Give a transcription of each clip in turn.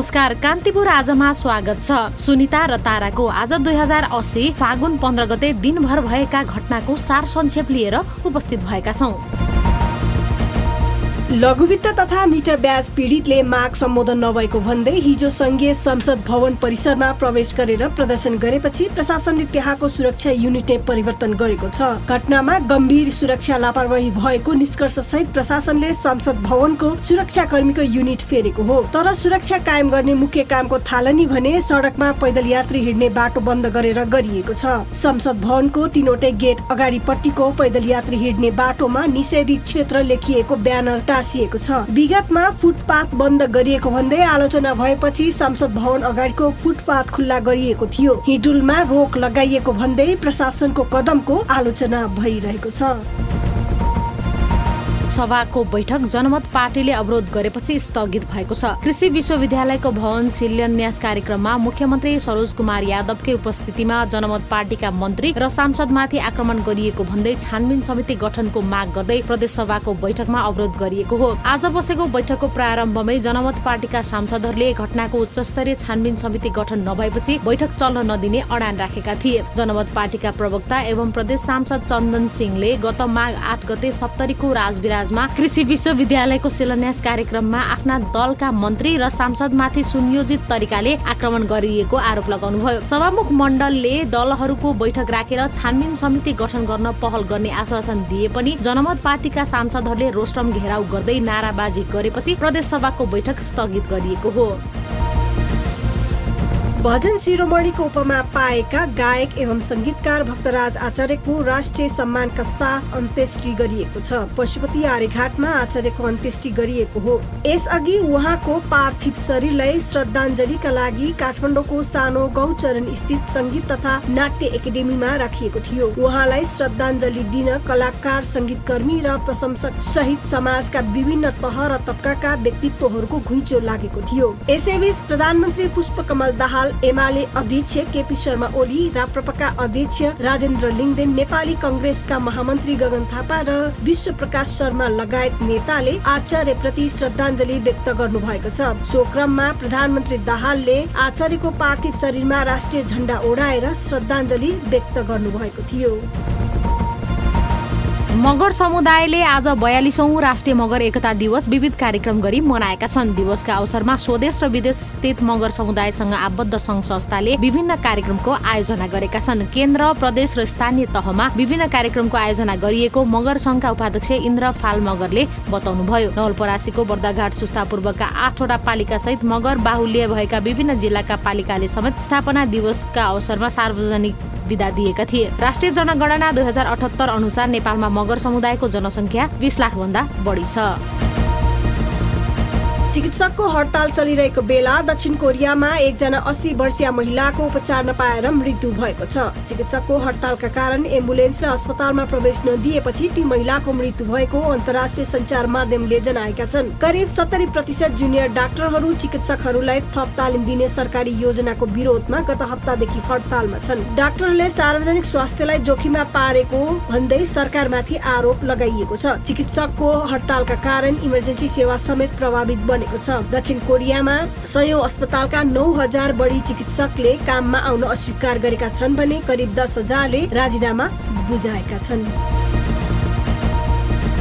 नमस्कार कान्तिपुर आजमा स्वागत छ। सुनिता र ताराको आज दुई हजार अस्सी फागुन पन्ध्र गते दिनभर भएका घटनाको सार संक्षेप लिएर उपस्थित भएका छौँ। लघुवित्त तथा मिटर ब्याज पीडितले माग सम्बोधन नभएको भन्दै हिजो संघीय संसद भवन परिसरमा प्रवेश गरेर प्रदर्शन गरेपछि प्रशासनले त्यहाँको सुरक्षा युनिटले परिवर्तन गरेको छ। घटनामा गम्भीर सुरक्षा लापरवाही भएको निष्कर्ष सहित प्रशासनले संसद भवनको सुरक्षा कर्मीको युनिट फेरेको हो। तर सुरक्षा कायम गर्ने मुख्य कामको थालनी भने सडकमा पैदल यात्री हिँड्ने बाटो बन्द गरेर गरिएको छ। संसद भवनको तीनवटै गेट अगाडिपट्टिको पैदल यात्री हिँड्ने बाटोमा निषेधित क्षेत्र लेखिएको ब्यानर टाँसिएको छ। विगतमा फुटपाथ बन्द गरिएको भन्दै आलोचना भएपछि संसद भवन अगाडिको फुटपाथ खुल्ला गरिएको थियो। हिडुलमा रोक लगाइएको भन्दै प्रशासनको कदमको आलोचना भइरहेको छ। सभाको बैठक जनमत पार्टीले अवरोध गरेपछि स्थगित भएको छ। कृषि विश्वविद्यालयको भवन शिलान्यास कार्यक्रममा मुख्यमन्त्री सरोज कुमार यादवकै उपस्थितिमा जनमत पार्टीका मन्त्री र सांसदमाथि आक्रमण गरिएको भन्दै छानबिन समिति गठनको माग गर्दै प्रदेश सभाको बैठकमा अवरोध गरिएको हो। आज बसेको बैठकको प्रारम्भमै जनमत पार्टीका सांसदहरूले घटनाको उच्चस्तरीय छानबिन समिति गठन नभएपछि बैठक चल्न नदिने अडान राखेका थिए। जनमत पार्टीका प्रवक्ता एवं प्रदेश सांसद चन्दन सिंहले गत माघ आठ गते सप्तरीको राजविराज राजमा कृषि विश्वविद्यालयको शिलान्यास कार्यक्रममा आफ्ना दलका मन्त्री र सांसदमाथि सुनियोजित तरिकाले आक्रमण गरिएको आरोप लगाउनुभयो। सभामुख मण्डलले दलहरूको बैठक राखेर छानबिन समिति गठन गर्न पहल गर्ने आश्वासन दिए पनि जनमत पार्टीका सांसदहरूले रोस्टम घेराउ गर्दै नाराबाजी गरेपछि प्रदेश सभाको बैठक स्थगित गरिएको हो। भजन शिरोमणिको उपमा पाएका गायक एवं सङ्गीतकार भक्तराज आचार्यको राष्ट्रिय सम्मानका साथ अन्त्येष्टि गरिएको छ। पशुपति आर्यघाटमा आचार्यको अन्त्येष्टि गरिएको हो। यसअघि उहाँको पार्थिव शरीरलाई श्रद्धाञ्जलीका लागि काठमाडौँको सानो गौचरण स्थित सङ्गीत तथा नाट्य एकाडेमीमा राखिएको थियो। उहाँलाई श्रद्धाञ्जली दिन कलाकार सङ्गीतकर्मी र प्रशंसक सहित समाजका विभिन्न तह र तबकाका व्यक्तित्वहरूको घुइँचो लागेको थियो। यसैबीच प्रधानमन्त्री पुष्पकमल दाहाल एमाले अध्यक्ष केपी शर्मा ओली राप्रपाका अध्यक्ष राजेन्द्र लिङ्गदेन नेपाली कङ्ग्रेसका महामन्त्री गगन थापा र विश्व प्रकाश शर्मा लगायत नेताले आचार्य प्रति श्रद्धाञ्जली व्यक्त गर्नु भएको छ। सो क्रममा प्रधानमन्त्री दाहालले आचार्यको पार्थिव शरीरमा राष्ट्रिय झण्डा ओढाएर श्रद्धाञ्जली व्यक्त गर्नु भएको थियो। मगर समुदायले आज बयालिसौँ राष्ट्रिय मगर एकता दिवस विविध कार्यक्रम गरी मनाएका छन्। दिवसका अवसरमा स्वदेश र विदेश स्थित मगर समुदायसँग आबद्ध सङ्घ संस्थाले विभिन्न कार्यक्रमको आयोजना गरेका छन्। केन्द्र प्रदेश र स्थानीय तहमा विभिन्न कार्यक्रमको आयोजना गरिएको मगर सङ्घका उपाध्यक्ष इन्द्र फाल मगरले बताउनुभयो। नवलपरासीको बर्दाघाट सुस्तापूर्वकका आठवटा पालिका सहित मगर बाहुल्य भएका विभिन्न जिल्लाका पालिकाले समेत स्थापना दिवसका अवसरमा सार्वजनिक विदा दिएका थिए। राष्ट्रिय जनगणना दुई अनुसार नेपालमा मगर समुदायको जनसङ्ख्या बिस लाख भन्दा बढी छ। चिकित्सकको हडताल चलिरहेको बेला दक्षिण कोरियामा एकजना अस्सी वर्षीय महिलाको उपचार नपाएर मृत्यु भएको छ। चिकित्सकको हडतालका कारण एम्बुलेन्सले अस्पतालमा प्रवेश नदिएपछि ती महिलाको मृत्यु भएको अन्तर्राष्ट्रिय सञ्चार माध्यमले जनाएका छन्। करिब सत्तरी प्रतिशत जुनियर डाक्टरहरू चिकित्सकहरूलाई थप तालिम दिने सरकारी योजनाको विरोधमा गत हप्तादेखि हडतालमा छन्। डाक्टरहरूले सार्वजनिक स्वास्थ्यलाई जोखिममा पारेको भन्दै सरकारमाथि आरोप लगाइएको छ। चिकित्सकको हडतालका कारण इमर्जेन्सी सेवा समेत प्रभावित बने बनेको छ। दक्षिण कोरियामा सयौं अस्पतालका नौ हजार बढी चिकित्सकले काममा आउन अस्वीकार गरेका छन् भने करिब दस हजारले राजीनामा बुझाएका छन्।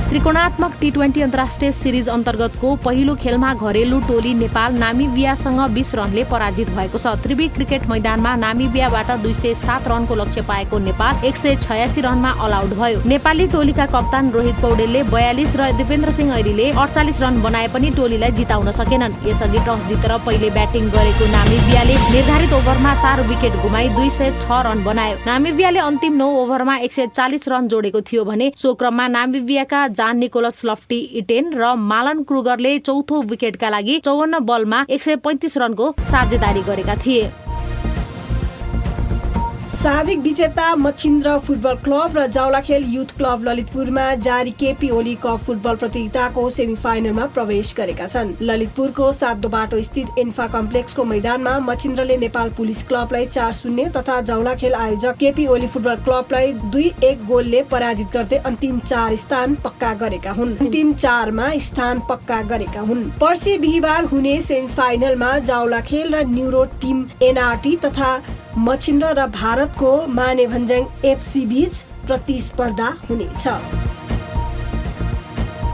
त्रिकोणात्मक टी ट्वेन्टी अन्तर्राष्ट्रिय सिरिज अन्तर्गतको पहिलो खेलमा घरेलु टोली नेपाल नामिबियासँग बिस रनले पराजित भएको छ। त्रिवी क्रिकेट मैदानमा नामिबियाबाट दुई सय सात रनको लक्ष्य पाएको नेपाल एक सय छयासी रनमा अलआउट भयो। नेपाली टोलीका कप्तान रोहित पौडेलले बयालिस र दिपेन्द्र सिंह ऐरीले अडचालिस रन बनाए पनि टोलीलाई जिताउन सकेनन्। यसअघि टस जितेर पहिले ब्याटिङ गरेको नामिबियाले निर्धारित ओभरमा चार विकेट गुमाई दुई सय छ रन बनायो। नामिबियाले अन्तिम नौ ओभरमा एक सय चालिस रन जोडेको थियो भने सो क्रममा नामिबियाका जान निकोलस लफ्टी इटेन र मालन क्रुगरले चौथो विकेटका लागि चौवन्न बलमा एक सय पैँतिस रनको साझेदारी गरेका थिए। साविक विजेता मच्छिन्द्र फुटबल क्लब र जाउलाखेल युथ क्लब ललितपुरमा जारी केपी ओली कप फुटबल प्रतियोगिताको सेमिफाइनलमा प्रवेश गरेका छन्। ललितपुरको सातो बाटो स्थित एन्फा कम्प्लेक्सको मैदानमा मच्छिन्द्रले नेपाल पुलिस क्लबलाई चार शून्य तथा जाउलाखेल आयोजक केपी ओली फुटबल क्लबलाई दुई एक गोलले पराजित गर्दै अन्तिम चार स्थान पक्का गरेका हुन्। अन्तिम चारमा स्थान पक्का गरेका हुन्। पर्सि बिहिबार हुने सेमिफाइनलमा जाउलाखेल र न्युरो टिम एनआरटी तथा मच्छिन्द्र र भारतको माने भन्ज्याङ एफसी बीच प्रतिस्पर्धा हुनेछ।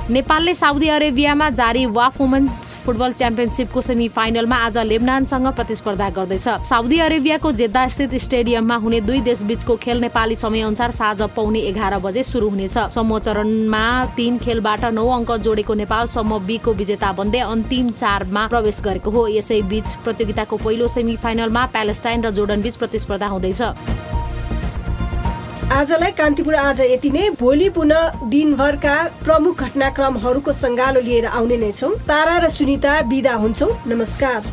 नेपालले साउदी अरेबियामा जारी वाफ वुमेन्स फुटबल च्याम्पियनसिपको सेमी फाइनलमा आज लेबनानसँग प्रतिस्पर्धा गर्दैछ। साउदी अरेबियाको जेद्दा स्थित स्टेडियममा हुने दुई देशबीचको खेल नेपाली समयअनुसार साँझ पाउने एघार बजे सुरु हुनेछ। समूह चरणमा तीन खेलबाट नौ अङ्क जोडेको नेपाल समूह बीको विजेता बन्दै अन्तिम चारमा प्रवेश गरेको हो। यसै बीच प्रतियोगिताको पहिलो सेमी फाइनलमा प्यालेस्टाइन र जोर्डन बीच प्रतिस्पर्धा हुँदैछ। आजलाई कान्तिपुर आज यति नै। भोलि पुनः दिनभरका प्रमुख घटनाक्रमहरूको सङ्गालो लिएर आउने नै छौँ। तारा र सुनिता बिदा हुन्छौँ। नमस्कार।